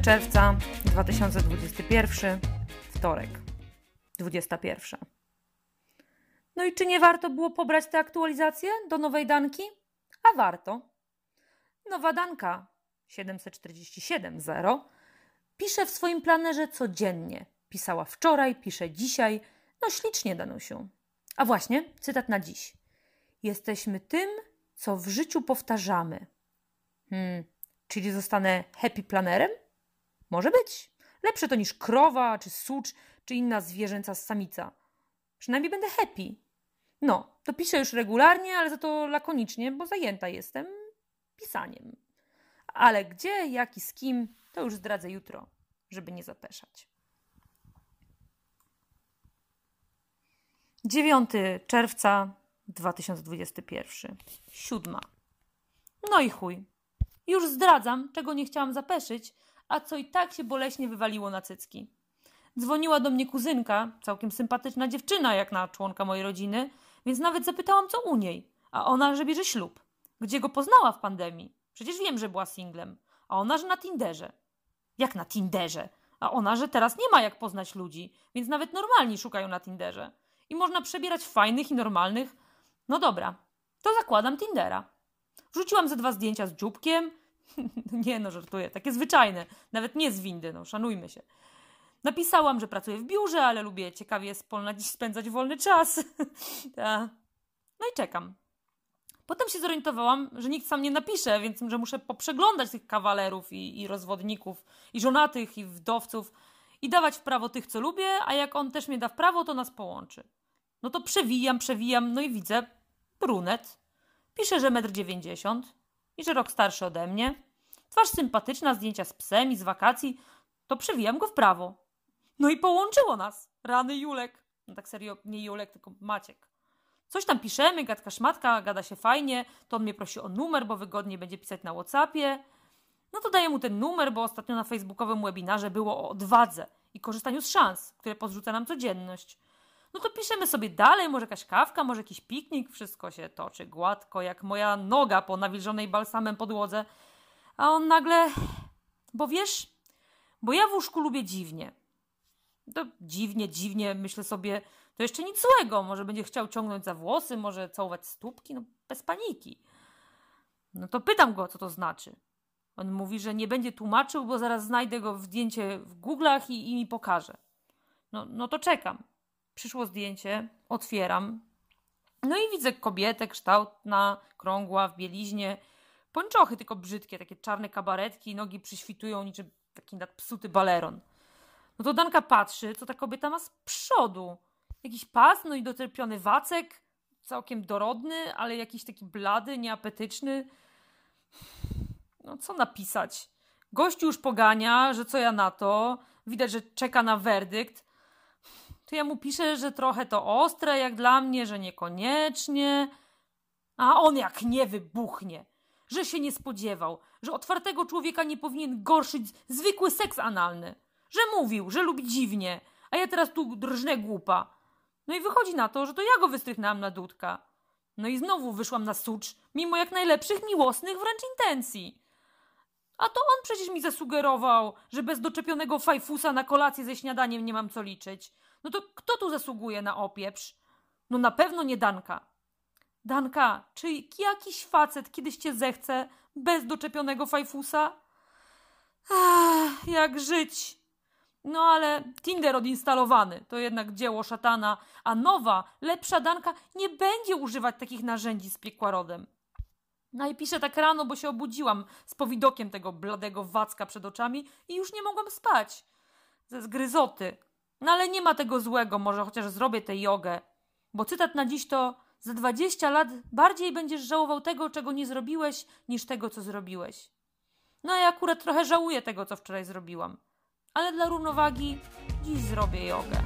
czerwca 2021, wtorek, 21. No i czy nie warto było pobrać te aktualizacje do nowej danki? A warto. Nowa danka 747.0 pisze w swoim planerze codziennie. Pisała wczoraj, pisze dzisiaj. No ślicznie, Danusiu. A właśnie, cytat na dziś. Jesteśmy tym, co w życiu powtarzamy. Hmm, czyli zostanę happy planerem? Może być. Lepsze to niż krowa, czy sucz, czy inna zwierzęca samica. Przynajmniej będę happy. No, to piszę już regularnie, ale za to lakonicznie, bo zajęta jestem pisaniem. Ale gdzie, jak i z kim, to już zdradzę jutro, żeby nie zapeszać. 9 czerwca 2021. Siódma. No i chuj. Już zdradzam, czego nie chciałam zapeszyć, a co i tak się boleśnie wywaliło na cycki. Dzwoniła do mnie kuzynka, całkiem sympatyczna dziewczyna, jak na członka mojej rodziny, więc nawet zapytałam, co u niej. A ona, że bierze ślub. Gdzie go poznała w pandemii? Przecież wiem, że była singlem. A ona, że na Tinderze. Jak na Tinderze? A ona, że teraz nie ma jak poznać ludzi, więc nawet normalni szukają na Tinderze. I można przebierać fajnych i normalnych. No dobra, to zakładam Tindera. Wrzuciłam ze dwa zdjęcia z dzióbkiem. nie no, żartuję, takie zwyczajne. Nawet nie z windy, no szanujmy się. Napisałam, że pracuję w biurze, ale lubię ciekawie spędzać wolny czas. no i czekam. Potem się zorientowałam, że nikt sam nie napisze, więc że muszę poprzeglądać tych kawalerów i, i rozwodników, i żonatych, i wdowców i dawać w prawo tych, co lubię, a jak on też mnie da w prawo, to nas połączy. No to przewijam, przewijam, no i widzę brunet. Pisze, że 1,90 m i że rok starszy ode mnie. Twarz sympatyczna, zdjęcia z psem i z wakacji. To przewijam go w prawo. No i połączyło nas. Rany Julek. No tak serio, nie Julek, tylko Maciek. Coś tam piszemy, gadka szmatka, gada się fajnie. To on mnie prosi o numer, bo wygodnie będzie pisać na Whatsappie. No to daję mu ten numer, bo ostatnio na facebookowym webinarze było o odwadze i korzystaniu z szans, które podrzuca nam codzienność. No to piszemy sobie dalej, może jakaś kawka, może jakiś piknik, wszystko się toczy gładko, jak moja noga po nawilżonej balsamem podłodze. A on nagle, bo wiesz, bo ja w łóżku lubię dziwnie. To dziwnie, dziwnie, myślę sobie, to jeszcze nic złego. Może będzie chciał ciągnąć za włosy, może całować stópki, no bez paniki. No to pytam go, co to znaczy. On mówi, że nie będzie tłumaczył, bo zaraz znajdę go w zdjęcie w Google'ach i, i mi pokaże. No, no to czekam. Przyszło zdjęcie, otwieram. No i widzę kobietę kształtna, krągła, w bieliźnie. Pończochy tylko brzydkie, takie czarne kabaretki, nogi przyświtują niczym taki nadpsuty baleron. No to Danka patrzy, co ta kobieta ma z przodu. Jakiś pas, no i doterpiony wacek, całkiem dorodny, ale jakiś taki blady, nieapetyczny. No co napisać? Gościu już pogania, że co ja na to. Widać, że czeka na werdykt. To ja mu piszę, że trochę to ostre jak dla mnie, że niekoniecznie. A on jak nie wybuchnie. Że się nie spodziewał, że otwartego człowieka nie powinien gorszyć zwykły seks analny. Że mówił, że lubi dziwnie, a ja teraz tu drżnę głupa. No i wychodzi na to, że to ja go wystrychnęłam na dudka. No i znowu wyszłam na sucz, mimo jak najlepszych miłosnych wręcz intencji. A to on przecież mi zasugerował, że bez doczepionego fajfusa na kolację ze śniadaniem nie mam co liczyć. No to kto tu zasługuje na opieprz? No na pewno nie Danka. Danka, czy jakiś facet kiedyś cię zechce bez doczepionego fajfusa? Ach, jak żyć? No ale Tinder odinstalowany to jednak dzieło szatana, a nowa, lepsza Danka nie będzie używać takich narzędzi z piekłarodem. No i piszę tak rano, bo się obudziłam z powidokiem tego bladego wacka przed oczami i już nie mogłam spać. Ze zgryzoty. No ale nie ma tego złego, może chociaż zrobię tę jogę. Bo cytat na dziś to za dwadzieścia lat bardziej będziesz żałował tego, czego nie zrobiłeś, niż tego, co zrobiłeś. No ja akurat trochę żałuję tego, co wczoraj zrobiłam. Ale dla równowagi dziś zrobię jogę.